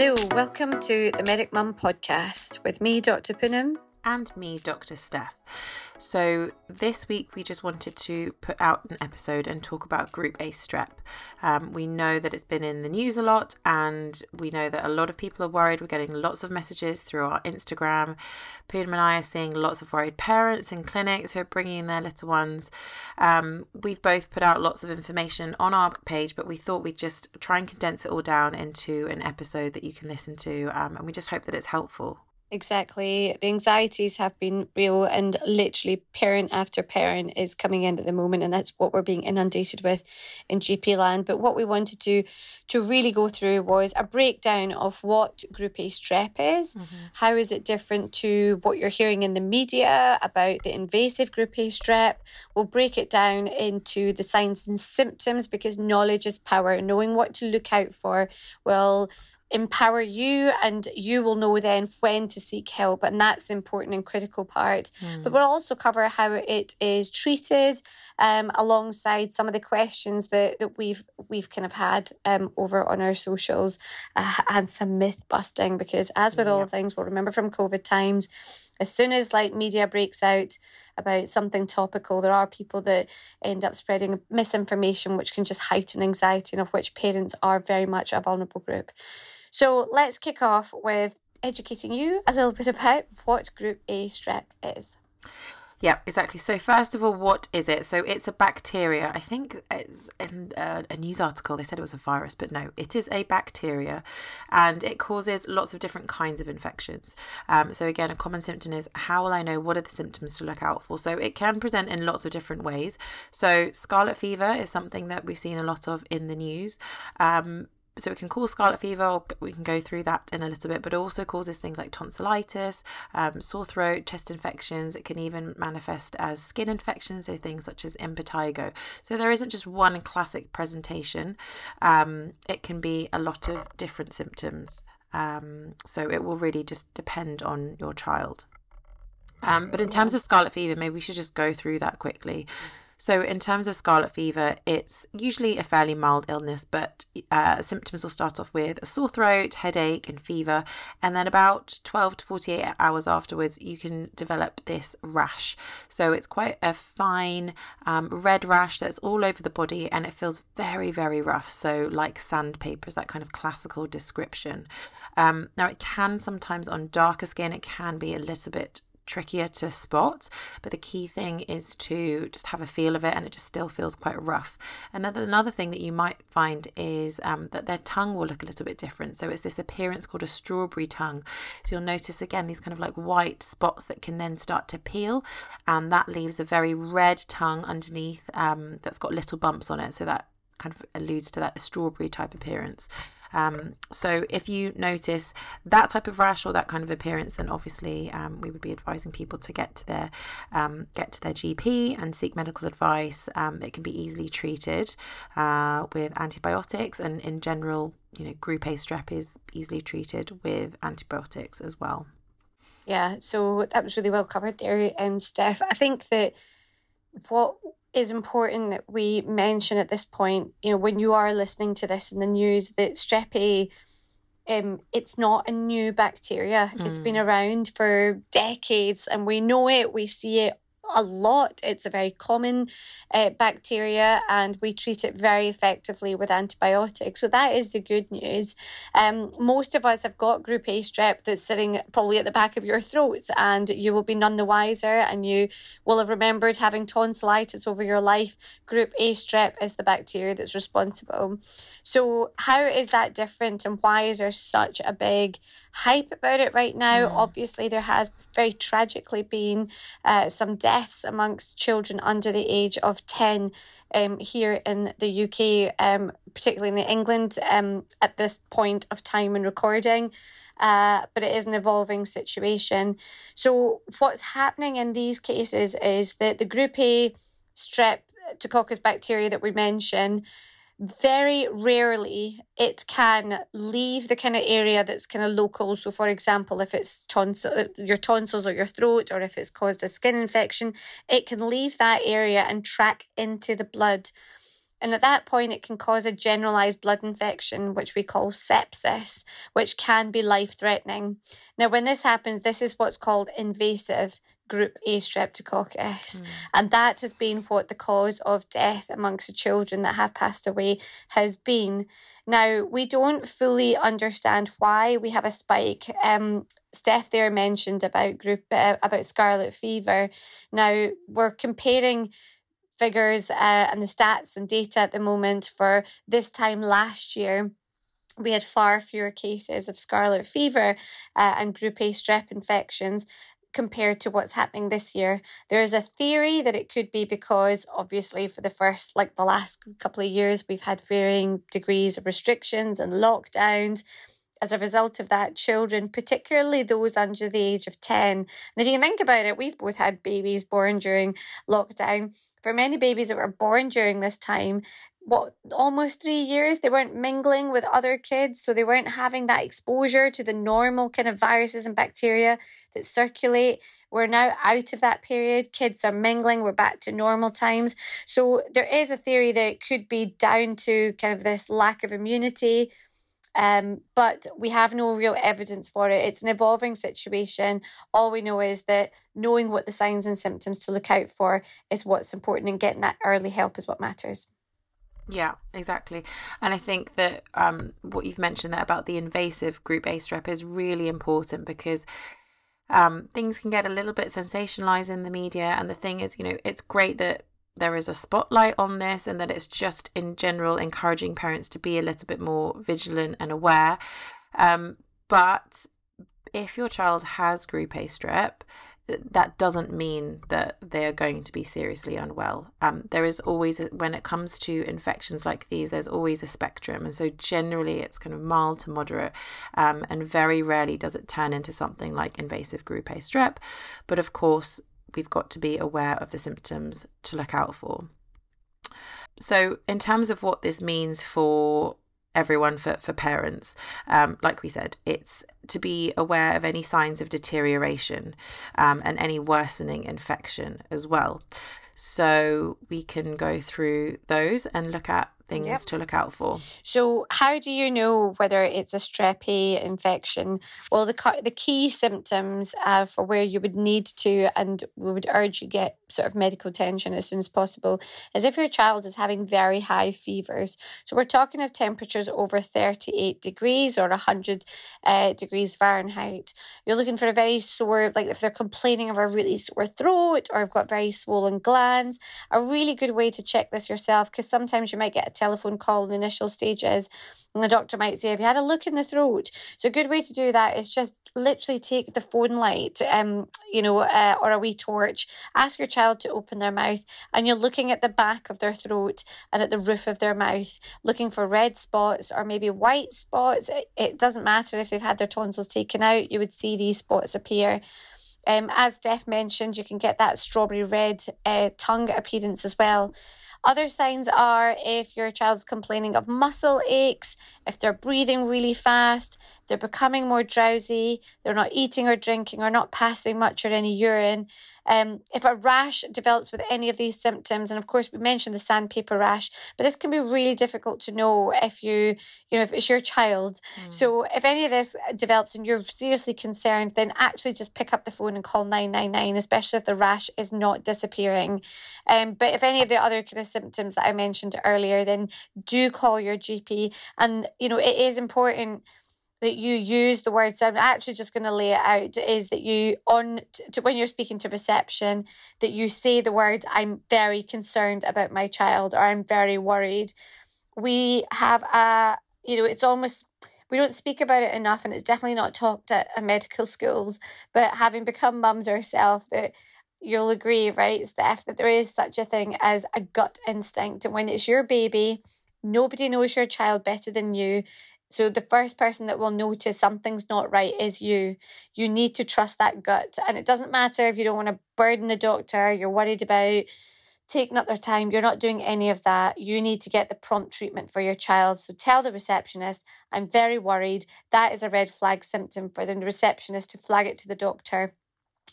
Hello, welcome to the Medic Mum podcast with me, Dr. Punam. And me, Dr. Steph. So, this week we just wanted to put out an episode and talk about Group A strep. Um, we know that it's been in the news a lot, and we know that a lot of people are worried. We're getting lots of messages through our Instagram. Punam and I are seeing lots of worried parents in clinics who are bringing their little ones. Um, we've both put out lots of information on our page, but we thought we'd just try and condense it all down into an episode that you can listen to, um, and we just hope that it's helpful. Exactly. The anxieties have been real, and literally, parent after parent is coming in at the moment, and that's what we're being inundated with in GP land. But what we wanted to to really go through was a breakdown of what Group A strep is. Mm-hmm. How is it different to what you're hearing in the media about the invasive Group A strep? We'll break it down into the signs and symptoms because knowledge is power. Knowing what to look out for will empower you and you will know then when to seek help and that's the important and critical part mm. but we'll also cover how it is treated um, alongside some of the questions that, that we've we've kind of had um, over on our socials uh, and some myth busting because as with yeah. all things we'll remember from covid times as soon as like media breaks out about something topical there are people that end up spreading misinformation which can just heighten anxiety and of which parents are very much a vulnerable group so let's kick off with educating you a little bit about what Group A strep is. Yeah, exactly. So first of all, what is it? So it's a bacteria. I think it's in a, a, news article they said it was a virus, but no, it is a bacteria, and it causes lots of different kinds of infections. Um, so again, a common symptom is how will I know what are the symptoms to look out for? So it can present in lots of different ways. So scarlet fever is something that we've seen a lot of in the news. Um, so it can cause scarlet fever. We can go through that in a little bit, but it also causes things like tonsillitis, um, sore throat, chest infections. It can even manifest as skin infections, so things such as impetigo. So there isn't just one classic presentation. Um, it can be a lot of different symptoms. Um, so it will really just depend on your child. Um, but in terms of scarlet fever, maybe we should just go through that quickly. So, in terms of scarlet fever, it's usually a fairly mild illness, but uh, symptoms will start off with a sore throat, headache, and fever. And then, about 12 to 48 hours afterwards, you can develop this rash. So, it's quite a fine um, red rash that's all over the body and it feels very, very rough. So, like sandpaper is that kind of classical description. Um, now, it can sometimes on darker skin, it can be a little bit trickier to spot. But the key thing is to just have a feel of it, and it just still feels quite rough. Another another thing that you might find is um, that their tongue will look a little bit different. So it's this appearance called a strawberry tongue. So you'll notice again these kind of like white spots that can then start to peel, and that leaves a very red tongue underneath um, that's got little bumps on it. So that kind of alludes to that strawberry type appearance. Um, so if you notice that type of rash or that kind of appearance, then obviously um, we would be advising people to get to their um, get to their GP and seek medical advice. Um, it can be easily treated uh, with antibiotics, and in general, you know, Group A strep is easily treated with antibiotics as well. Yeah, so that was really well covered there, um, Steph. I think that what is important that we mention at this point, you know, when you are listening to this in the news, that strep A, um, it's not a new bacteria. Mm. It's been mm. around for decades and we know it, we see it a lot. It's a very common uh, bacteria, and we treat it very effectively with antibiotics. So that is the good news. Um, most of us have got Group A strep that's sitting probably at the back of your throat, and you will be none the wiser, and you will have remembered having tonsillitis over your life. Group A strep is the bacteria that's responsible. So how is that different, and why is there such a big hype about it right now? Mm. Obviously, there has very tragically been uh, some deaths amongst children under the age of 10 um, here in the UK, um, particularly in England, um, at this point of time and recording. Uh, but it is an evolving situation. So, what's happening in these cases is that the group A strep, streptococcus bacteria that we mention very rarely it can leave the kind of area that's kind of local. So, for example, if it's tonsil, uh, your tonsils or your throat, or if it's caused a skin infection, it can leave that area and track into the blood. And at that point, it can cause a generalized blood infection, which we call sepsis, which can be life threatening. Now, when this happens, this is what's called invasive group A streptococcus. Mm. And that has been what the cause of death amongst the children that have passed away has been. Now, we don't fully understand why we have a spike. Um, Steph there mentioned about group uh, about scarlet fever. Now, we're comparing figures uh, and the stats and data at the moment for this time last year we had far fewer cases of scarlet fever uh, and group A strep infections compared to what's happening this year. There is a theory that it could be because, obviously, for the first, like the last couple of years, we've had varying degrees of restrictions and lockdowns. As a result of that, children, particularly those under the age of 10, and if you can think about it, we've both had babies born during lockdown. For many babies that were born during this time, what almost three years they weren't mingling with other kids so they weren't having that exposure to the normal kind of viruses and bacteria that circulate we're now out of that period kids are mingling we're back to normal times so there is a theory that it could be down to kind of this lack of immunity um, but we have no real evidence for it. It's an evolving situation. All we know is that knowing what the signs and symptoms to look out for is what's important, and getting that early help is what matters. Yeah, exactly. And I think that um, what you've mentioned there about the invasive group A strep is really important because um, things can get a little bit sensationalized in the media. And the thing is, you know, it's great that there is a spotlight on this and that it's just in general encouraging parents to be a little bit more vigilant and aware. Um, but if your child has group A strep, that doesn't mean that they are going to be seriously unwell. Um, there is always, when it comes to infections like these, there's always a spectrum. And so generally it's kind of mild to moderate. Um, and very rarely does it turn into something like invasive group A strep. But of course, we've got to be aware of the symptoms to look out for. So, in terms of what this means for everyone for, for parents. Um, like we said, it's to be aware of any signs of deterioration um, and any worsening infection as well. So we can go through those and look at things yep. to look out for. So, how do you know whether it's a strep A infection? Well, the the key symptoms uh, for where you would need to, and we would urge you get sort of medical attention as soon as possible, is if your child is having very high fevers. So, we're talking of temperatures over 38 degrees or 100 uh, degrees Fahrenheit. You're looking for a very sore, like if they're complaining of a really sore throat or have got very swollen glands, a really good way to check this yourself because sometimes you might get a telephone call in the initial stages. And the doctor might say, Have you had a look in the throat? So, a good way to do that is just literally take the phone light, um, you know, uh, or a wee torch, ask your child to open their mouth, and you're looking at the back of their throat and at the roof of their mouth, looking for red spots or maybe white spots. It, it doesn't matter if they've had their tonsils taken out, you would see these spots appear. Um, as Steph mentioned, you can get that strawberry red uh, tongue appearance as well. Other signs are if your child's complaining of muscle aches, if they're breathing really fast, they're becoming more drowsy, they're not eating or drinking or not passing much or any urine. Um, if a rash develops with any of these symptoms, and of course we mentioned the sandpaper rash, but this can be really difficult to know if you, you know, if it's your child. Mm. So if any of this develops and you're seriously concerned, then actually just pick up the phone and call 999, especially if the rash is not disappearing. Um, but if any of the other kind of symptoms that I mentioned earlier, then do call your GP. And, you know, it is important that you use the words i'm actually just going to lay it out is that you on to, when you're speaking to reception that you say the words i'm very concerned about my child or i'm very worried we have a you know it's almost we don't speak about it enough and it's definitely not talked at, at medical schools but having become mums ourselves that you'll agree right steph that there is such a thing as a gut instinct and when it's your baby Nobody knows your child better than you. So the first person that will notice something's not right is you. You need to trust that gut. And it doesn't matter if you don't want to burden the doctor, you're worried about taking up their time, you're not doing any of that. You need to get the prompt treatment for your child. So tell the receptionist, I'm very worried. That is a red flag symptom for the receptionist to flag it to the doctor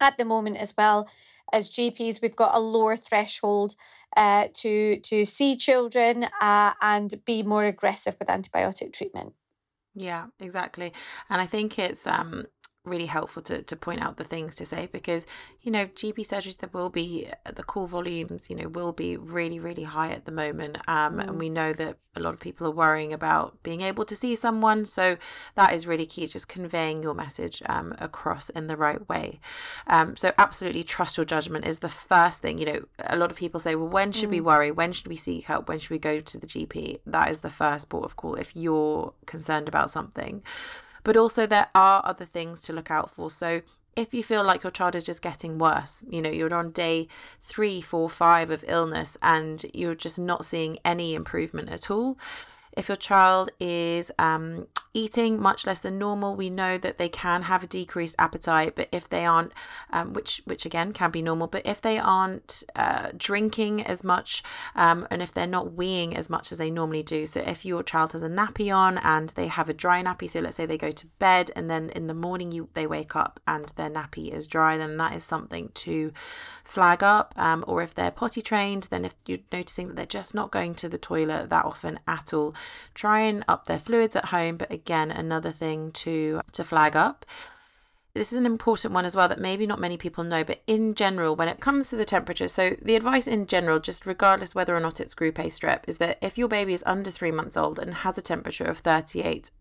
at the moment as well as GPs, we've got a lower threshold uh, to to see children uh, and be more aggressive with antibiotic treatment. Yeah, exactly. And I think it's um really helpful to, to point out the things to say because you know gp surgeries that will be the call volumes you know will be really really high at the moment. Um, mm. and we know that a lot of people are worrying about being able to see someone. So that is really key just conveying your message um, across in the right way. Um, so absolutely trust your judgment is the first thing. You know a lot of people say well when should mm. we worry? When should we seek help? When should we go to the gp that is the first port of call if you're concerned about something but also, there are other things to look out for. So, if you feel like your child is just getting worse, you know, you're on day three, four, five of illness and you're just not seeing any improvement at all, if your child is um, eating much less than normal, we know that they can have a decreased appetite. But if they aren't, um, which which again can be normal, but if they aren't uh, drinking as much, um, and if they're not weeing as much as they normally do, so if your child has a nappy on and they have a dry nappy, so let's say they go to bed and then in the morning you they wake up and their nappy is dry, then that is something to flag up. Um, or if they're potty trained, then if you're noticing that they're just not going to the toilet that often at all, try and up their fluids at home. But again, another thing to to flag up. This is an important one as well that maybe not many people know, but in general, when it comes to the temperature, so the advice in general, just regardless whether or not it's group A strep, is that if your baby is under three months old and has a temperature of 38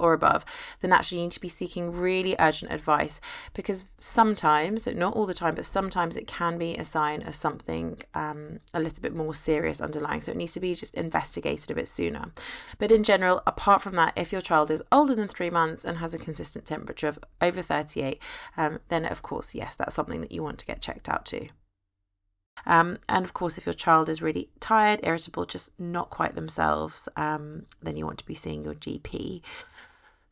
or above, then actually you need to be seeking really urgent advice because sometimes, not all the time, but sometimes it can be a sign of something um, a little bit more serious underlying. So it needs to be just investigated a bit sooner. But in general, apart from that, if your child is older than three months and has a consistent temperature of over 38, um, then of course, yes, that's something that you want to get checked out too. Um, and of course, if your child is really tired, irritable, just not quite themselves, um, then you want to be seeing your GP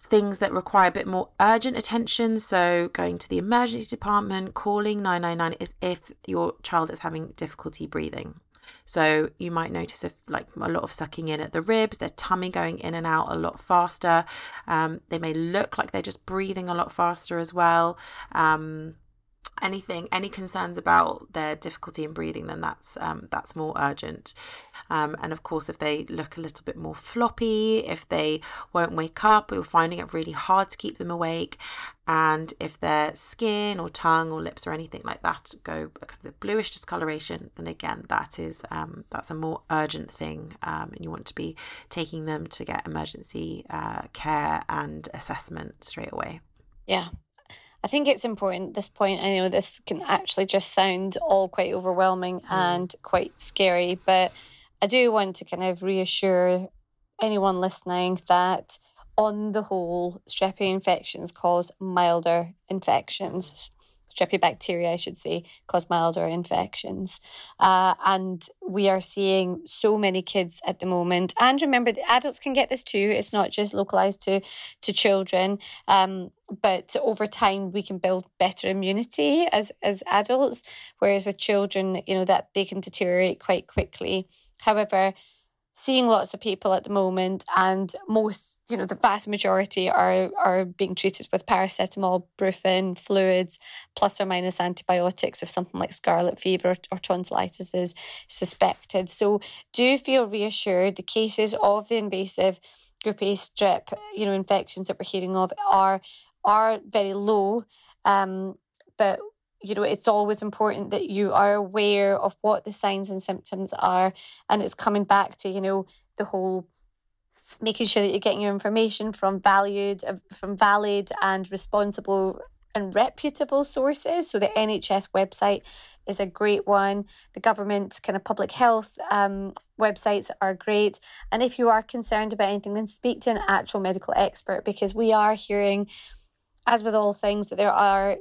things that require a bit more urgent attention. So, going to the emergency department, calling 999 is if your child is having difficulty breathing. So, you might notice if like a lot of sucking in at the ribs, their tummy going in and out a lot faster. Um, they may look like they're just breathing a lot faster as well. Um, anything any concerns about their difficulty in breathing then that's um, that's more urgent um, and of course, if they look a little bit more floppy, if they won't wake up, we're finding it really hard to keep them awake. And if their skin or tongue or lips or anything like that go kind of bluish discoloration, then again, that is um, that's a more urgent thing, um, and you want to be taking them to get emergency uh, care and assessment straight away. Yeah, I think it's important at this point. I know this can actually just sound all quite overwhelming mm. and quite scary, but I do want to kind of reassure anyone listening that on the whole, strep infections cause milder infections. Strep bacteria, I should say, cause milder infections. Uh, and we are seeing so many kids at the moment. And remember, the adults can get this too. It's not just localized to, to children. Um, but over time we can build better immunity as as adults whereas with children you know that they can deteriorate quite quickly However, seeing lots of people at the moment and most you know the vast majority are are being treated with paracetamol brufen fluids plus or minus antibiotics if something like scarlet fever or, tonsillitis is suspected. So do feel reassured the cases of the invasive group a strep you know infections that we're hearing of are are very low um, but you know, it's always important that you are aware of what the signs and symptoms are. And it's coming back to, you know, the whole making sure that you're getting your information from valued, uh, from valid and responsible and reputable sources. So the NHS website is a great one. The government kind of public health um, websites are great. And if you are concerned about anything, then speak to an actual medical expert because we are hearing, as with all things, that there are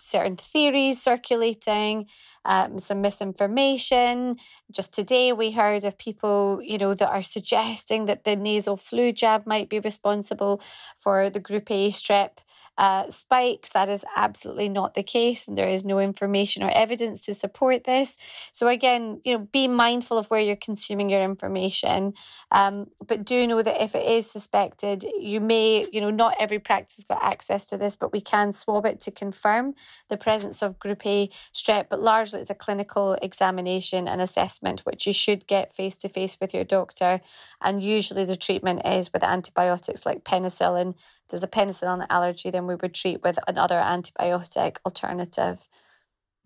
certain theories circulating, um, some misinformation. Just today, we heard of people, you know, that are suggesting that the nasal flu jab might be responsible for the group A strep uh, spikes. That is absolutely not the case, and there is no information or evidence to support this. So again, you know, be mindful of where you're consuming your information, um, but do know that if it is suspected, you may, you know, not every practice has got access to this, but we can swab it to confirm the presence of Group A strep. But largely, it's a clinical examination and assessment, which you should get face to face with your doctor, and usually the treatment is with antibiotics like penicillin there's a penicillin allergy, then we would treat with another antibiotic alternative.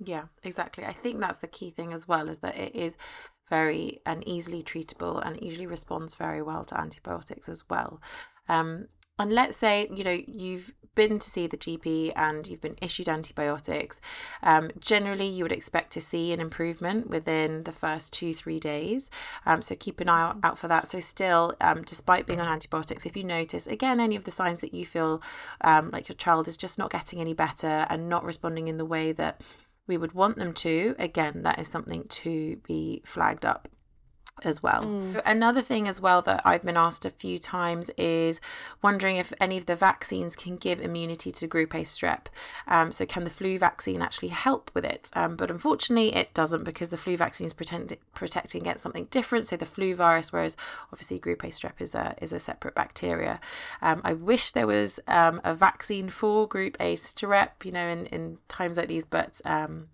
Yeah, exactly. I think that's the key thing as well is that it is very and easily treatable and usually responds very well to antibiotics as well. Um, and let's say you know you've been to see the GP and you've been issued antibiotics, um, generally you would expect to see an improvement within the first two, three days. Um, so keep an eye out for that. So, still, um, despite being on antibiotics, if you notice again any of the signs that you feel um, like your child is just not getting any better and not responding in the way that we would want them to, again, that is something to be flagged up as well. Mm. Another thing as well that I've been asked a few times is wondering if any of the vaccines can give immunity to group A strep. Um, so can the flu vaccine actually help with it? Um, but unfortunately it doesn't because the flu vaccine is pretend- protecting against something different. So the flu virus, whereas obviously group A strep is a, is a separate bacteria. Um, I wish there was um, a vaccine for group A strep, you know, in, in times like these, but um,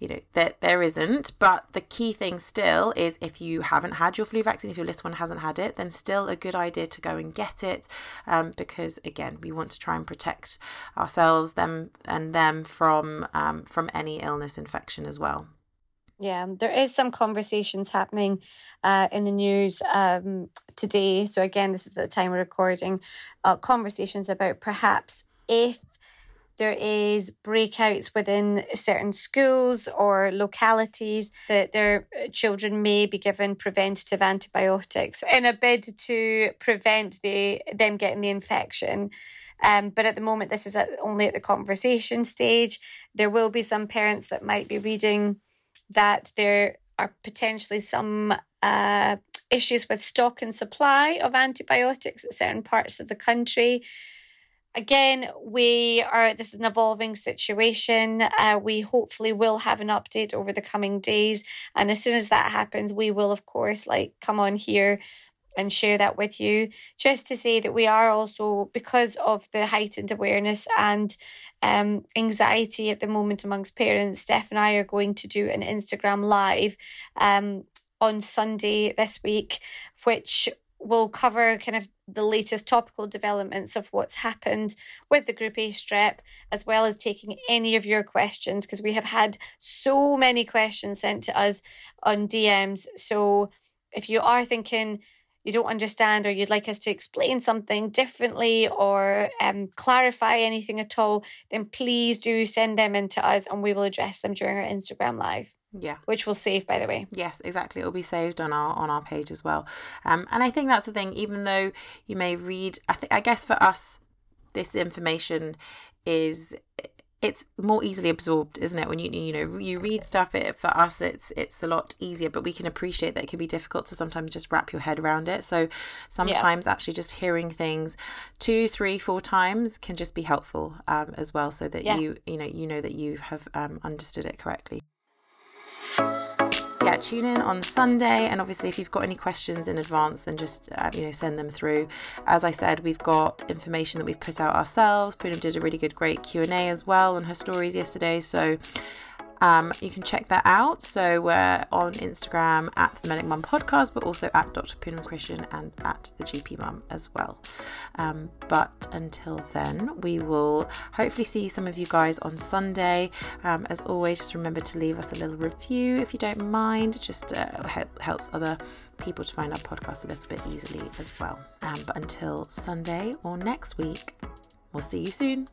you know, that there, there isn't. But the key thing still is if you have haven't had your flu vaccine, if your little one hasn't had it, then still a good idea to go and get it um, because again, we want to try and protect ourselves, them, and them from um, from any illness infection as well. Yeah, there is some conversations happening uh, in the news um, today. So again, this is the time we're recording. Uh, conversations about perhaps if there is breakouts within certain schools or localities that their children may be given preventative antibiotics in a bid to prevent the them getting the infection. Um, but at the moment, this is at, only at the conversation stage. There will be some parents that might be reading that there are potentially some uh, issues with stock and supply of antibiotics at certain parts of the country again, we are, this is an evolving situation. Uh, we hopefully will have an update over the coming days. And as soon as that happens, we will, of course, like come on here and share that with you. Just to say that we are also, because of the heightened awareness and um, anxiety at the moment amongst parents, Steph and I are going to do an Instagram live um, on Sunday this week, which will cover kind of the latest topical developments of what's happened with the Group A strep, as well as taking any of your questions, because we have had so many questions sent to us on DMs. So if you are thinking, you don't understand or you'd like us to explain something differently or um, clarify anything at all, then please do send them in to us and we will address them during our Instagram live. Yeah. Which we'll save by the way. Yes, exactly. It'll be saved on our on our page as well. Um, and I think that's the thing, even though you may read I think I guess for us this information is it's more easily absorbed isn't it when you you know you read stuff it for us it's it's a lot easier but we can appreciate that it can be difficult to sometimes just wrap your head around it so sometimes yeah. actually just hearing things two three four times can just be helpful um, as well so that yeah. you you know you know that you have um, understood it correctly yeah, tune in on Sunday. And obviously, if you've got any questions in advance, then just uh, you know send them through. As I said, we've got information that we've put out ourselves. Punam did a really good, great Q and A as well on her stories yesterday. So um, you can check that out. So we're on Instagram at the Medic Mum Podcast, but also at Dr. Punam Krishan and at the GP Mum as well. Um, but until then, we will hopefully see some of you guys on Sunday. Um, as always, just remember to leave us a little review if you don't mind. Just uh, help, helps other people to find our podcast a little bit easily as well. Um, but until Sunday or next week, we'll see you soon.